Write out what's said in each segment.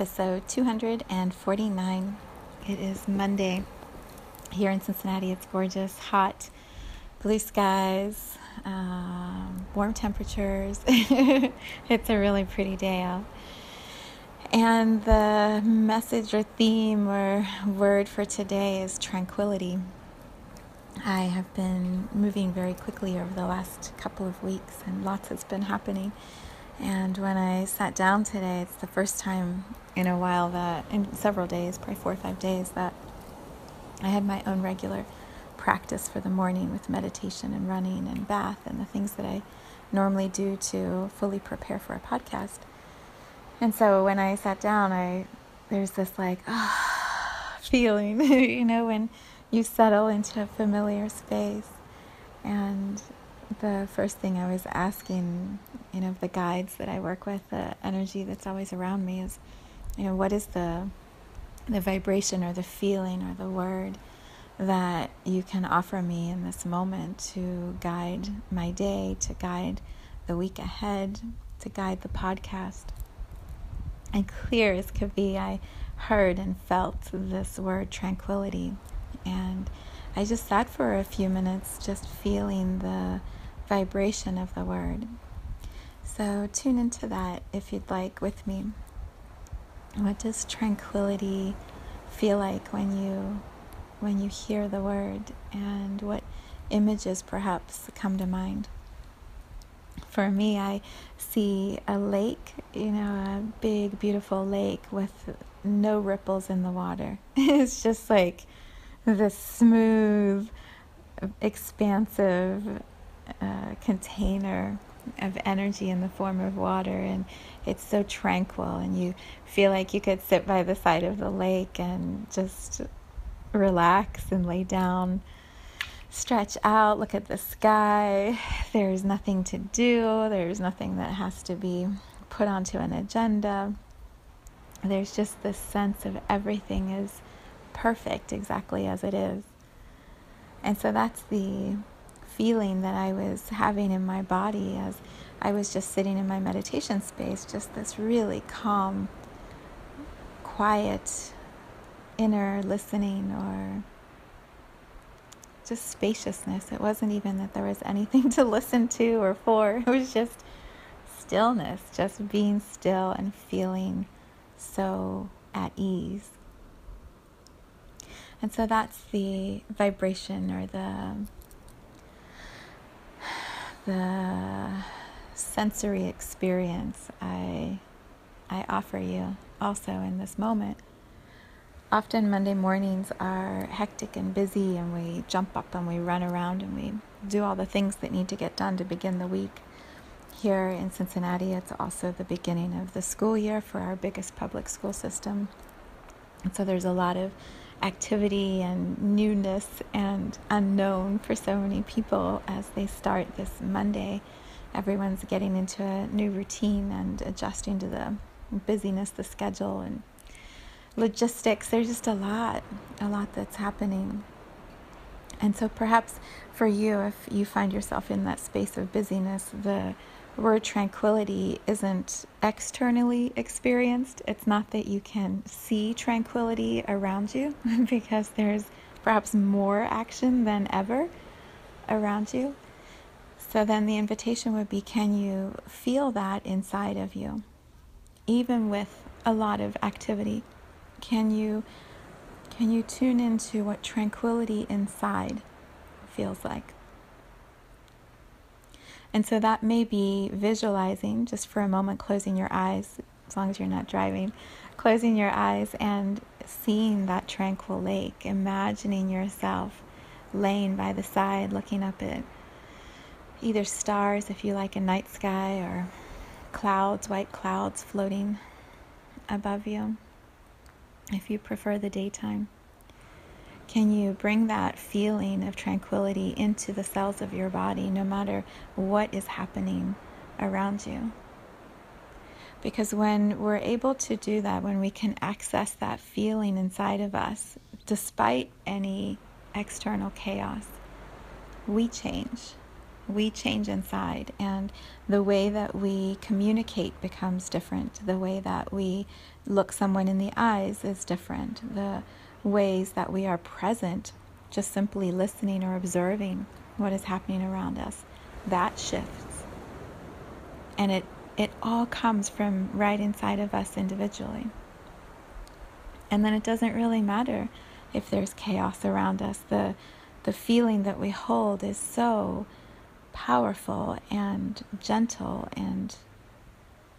Episode 249. It is Monday here in Cincinnati. It's gorgeous, hot, blue skies, um, warm temperatures. it's a really pretty day out. And the message or theme or word for today is tranquility. I have been moving very quickly over the last couple of weeks, and lots has been happening. And when I sat down today, it's the first time in a while that, in several days, probably four or five days, that I had my own regular practice for the morning with meditation and running and bath and the things that I normally do to fully prepare for a podcast. And so when I sat down, I there's this like ah feeling, you know, when you settle into a familiar space and the first thing I was asking, you know, the guides that I work with, the energy that's always around me is, you know, what is the the vibration or the feeling or the word that you can offer me in this moment to guide my day, to guide the week ahead, to guide the podcast. And clear as could be, I heard and felt this word tranquility. And I just sat for a few minutes just feeling the vibration of the word. So tune into that if you'd like with me. What does tranquility feel like when you when you hear the word and what images perhaps come to mind? For me, I see a lake, you know, a big, beautiful lake with no ripples in the water. it's just like this smooth, expansive uh, container of energy in the form of water and it's so tranquil and you feel like you could sit by the side of the lake and just relax and lay down stretch out look at the sky. There's nothing to do. There's nothing that has to be put onto an agenda. There's just this sense of everything is perfect exactly as it is. And so that's the feeling that I was having in my body as I was just sitting in my meditation space, just this really calm, quiet inner listening or just spaciousness. It wasn't even that there was anything to listen to or for, it was just stillness, just being still and feeling so at ease. And so that's the vibration or the the sensory experience I, I offer you also in this moment. Often Monday mornings are hectic and busy, and we jump up and we run around and we do all the things that need to get done to begin the week. Here in Cincinnati, it's also the beginning of the school year for our biggest public school system. And so there's a lot of activity and newness and unknown for so many people as they start this Monday. Everyone's getting into a new routine and adjusting to the busyness, the schedule, and logistics. There's just a lot, a lot that's happening. And so perhaps for you, if you find yourself in that space of busyness, the word tranquility isn't externally experienced. It's not that you can see tranquility around you because there's perhaps more action than ever around you. So then the invitation would be can you feel that inside of you? Even with a lot of activity, can you can you tune into what tranquility inside feels like? And so that may be visualizing just for a moment, closing your eyes, as long as you're not driving, closing your eyes and seeing that tranquil lake, imagining yourself laying by the side looking up at either stars if you like a night sky or clouds, white clouds floating above you if you prefer the daytime. Can you bring that feeling of tranquility into the cells of your body no matter what is happening around you? Because when we're able to do that, when we can access that feeling inside of us, despite any external chaos, we change. We change inside, and the way that we communicate becomes different. The way that we look someone in the eyes is different. The ways that we are present, just simply listening or observing what is happening around us, that shifts. And it, it all comes from right inside of us individually. And then it doesn't really matter if there's chaos around us. The, the feeling that we hold is so powerful and gentle and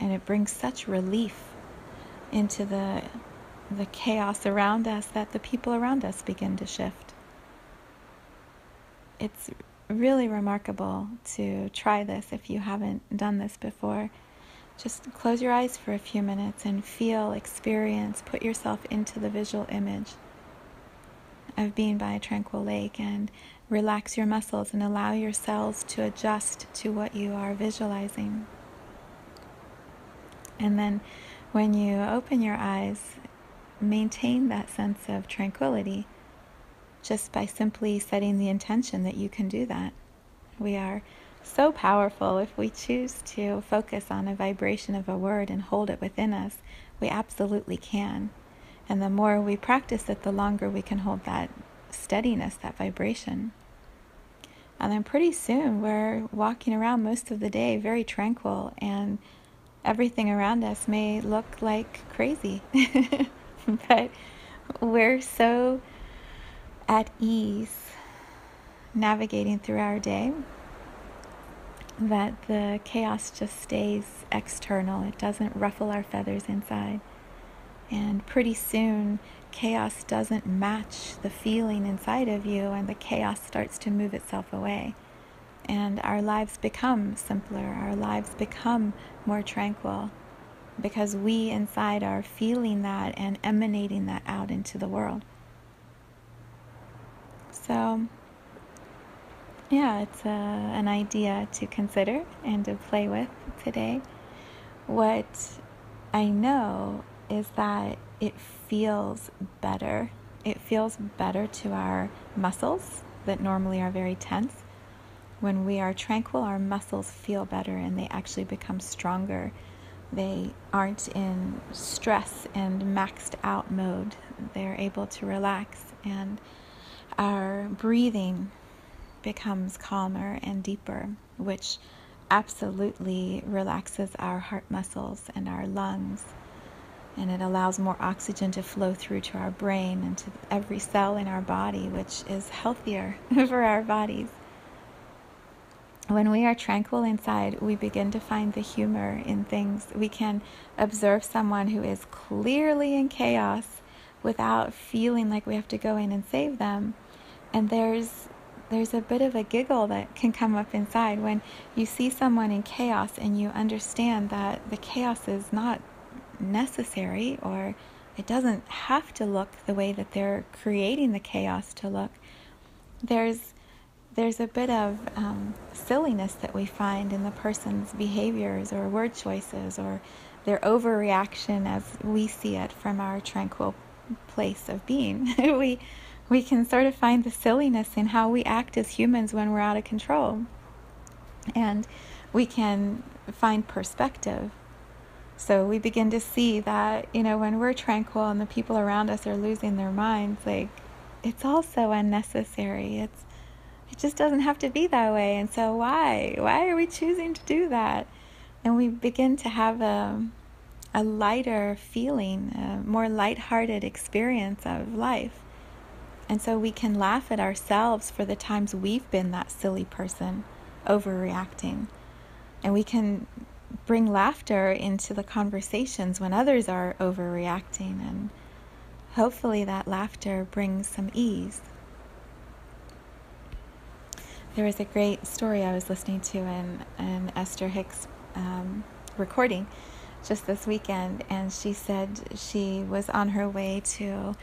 and it brings such relief into the the chaos around us that the people around us begin to shift. It's really remarkable to try this if you haven't done this before. Just close your eyes for a few minutes and feel, experience, put yourself into the visual image of being by a tranquil lake and relax your muscles and allow your cells to adjust to what you are visualizing. And then when you open your eyes, maintain that sense of tranquility just by simply setting the intention that you can do that. We are so powerful if we choose to focus on a vibration of a word and hold it within us. We absolutely can. And the more we practice it, the longer we can hold that steadiness, that vibration. And then pretty soon we're walking around most of the day very tranquil, and everything around us may look like crazy. but we're so at ease navigating through our day that the chaos just stays external. It doesn't ruffle our feathers inside. And pretty soon, chaos doesn't match the feeling inside of you, and the chaos starts to move itself away. And our lives become simpler, our lives become more tranquil because we inside are feeling that and emanating that out into the world. So, yeah, it's a, an idea to consider and to play with today. What I know is that it feels better. It feels better to our muscles that normally are very tense. When we are tranquil, our muscles feel better and they actually become stronger. They aren't in stress and maxed out mode. They're able to relax, and our breathing becomes calmer and deeper, which absolutely relaxes our heart muscles and our lungs and it allows more oxygen to flow through to our brain and to every cell in our body, which is healthier for our bodies. When we are tranquil inside, we begin to find the humor in things. We can observe someone who is clearly in chaos without feeling like we have to go in and save them. And there's there's a bit of a giggle that can come up inside when you see someone in chaos and you understand that the chaos is not necessary or it doesn't have to look the way that they're creating the chaos to look. There's there's a bit of um, silliness that we find in the person's behaviors or word choices or their overreaction as we see it from our tranquil place of being. we we can sort of find the silliness in how we act as humans when we're out of control. And we can find perspective so we begin to see that, you know, when we're tranquil and the people around us are losing their minds, like it's also unnecessary. It's it just doesn't have to be that way. And so why? Why are we choosing to do that? And we begin to have a a lighter feeling, a more lighthearted experience of life. And so we can laugh at ourselves for the times we've been that silly person overreacting. And we can bring laughter into the conversations when others are overreacting. And hopefully, that laughter brings some ease. There was a great story I was listening to in an Esther Hicks um, recording just this weekend, and she said she was on her way to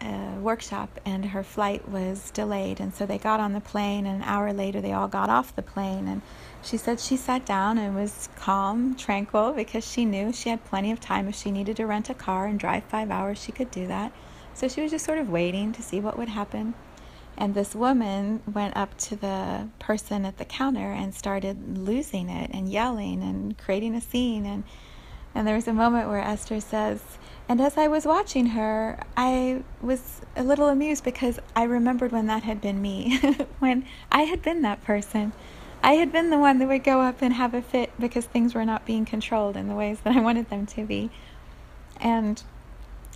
a workshop and her flight was delayed. And so they got on the plane, and an hour later, they all got off the plane. And she said she sat down and was calm, tranquil, because she knew she had plenty of time. If she needed to rent a car and drive five hours, she could do that. So she was just sort of waiting to see what would happen. And this woman went up to the person at the counter and started losing it and yelling and creating a scene. And, and there was a moment where Esther says, and as I was watching her, I was a little amused because I remembered when that had been me, when I had been that person. I had been the one that would go up and have a fit because things were not being controlled in the ways that I wanted them to be. And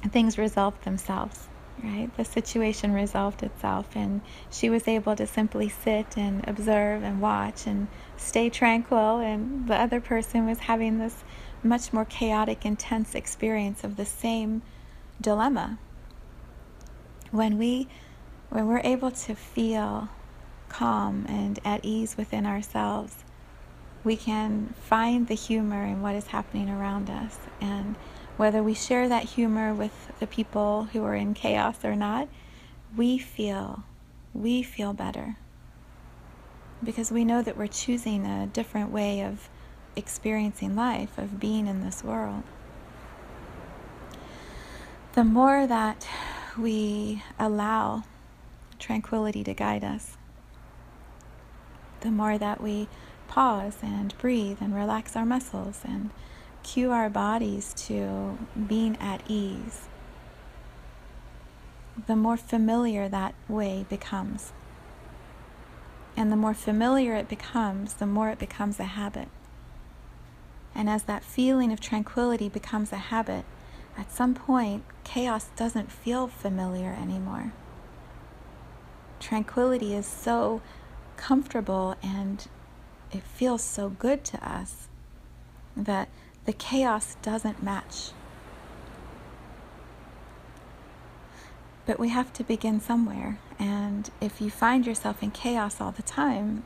things resolved themselves, right? The situation resolved itself, and she was able to simply sit and observe and watch and stay tranquil, and the other person was having this much more chaotic, intense experience of the same dilemma. When we when we're able to feel calm and at ease within ourselves, we can find the humor in what is happening around us. And whether we share that humor with the people who are in chaos or not, we feel, we feel better. Because we know that we're choosing a different way of experiencing life, of being in this world. The more that we allow tranquility to guide us, the more that we pause and breathe and relax our muscles and cue our bodies to being at ease, the more familiar that way becomes. And the more familiar it becomes, the more it becomes a habit. And as that feeling of tranquility becomes a habit, at some point, chaos doesn't feel familiar anymore. Tranquility is so comfortable and it feels so good to us that the chaos doesn't match. But we have to begin somewhere. And if you find yourself in chaos all the time,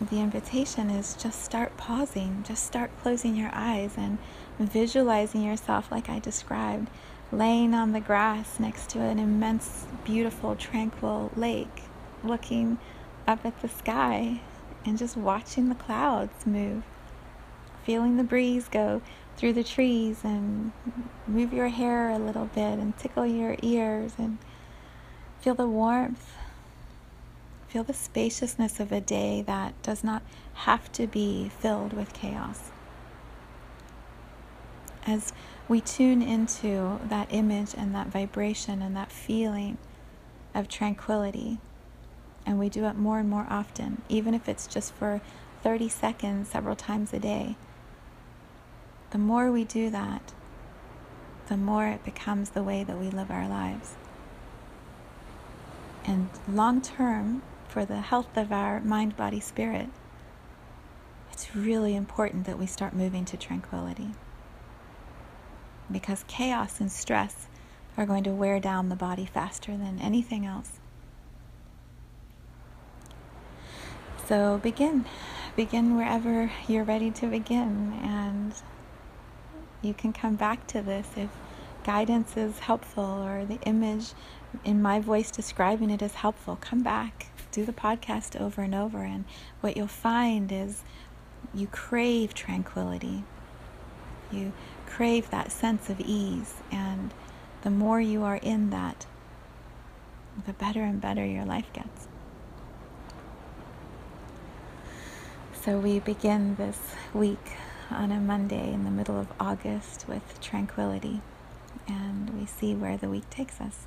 the invitation is just start pausing, just start closing your eyes and visualizing yourself like I described, laying on the grass next to an immense, beautiful, tranquil lake, looking up at the sky and just watching the clouds move, feeling the breeze go through the trees and move your hair a little bit and tickle your ears and feel the warmth Feel the spaciousness of a day that does not have to be filled with chaos. As we tune into that image and that vibration and that feeling of tranquility, and we do it more and more often, even if it's just for 30 seconds several times a day, the more we do that, the more it becomes the way that we live our lives. And long term, for the health of our mind, body, spirit, it's really important that we start moving to tranquility. Because chaos and stress are going to wear down the body faster than anything else. So begin. Begin wherever you're ready to begin. And you can come back to this if guidance is helpful or the image in my voice describing it is helpful. Come back do the podcast over and over, and what you'll find is you crave tranquility. You crave that sense of ease, and the more you are in that, the better and better your life gets. So we begin this week on a Monday in the middle of August with tranquility, and we see where the week takes us.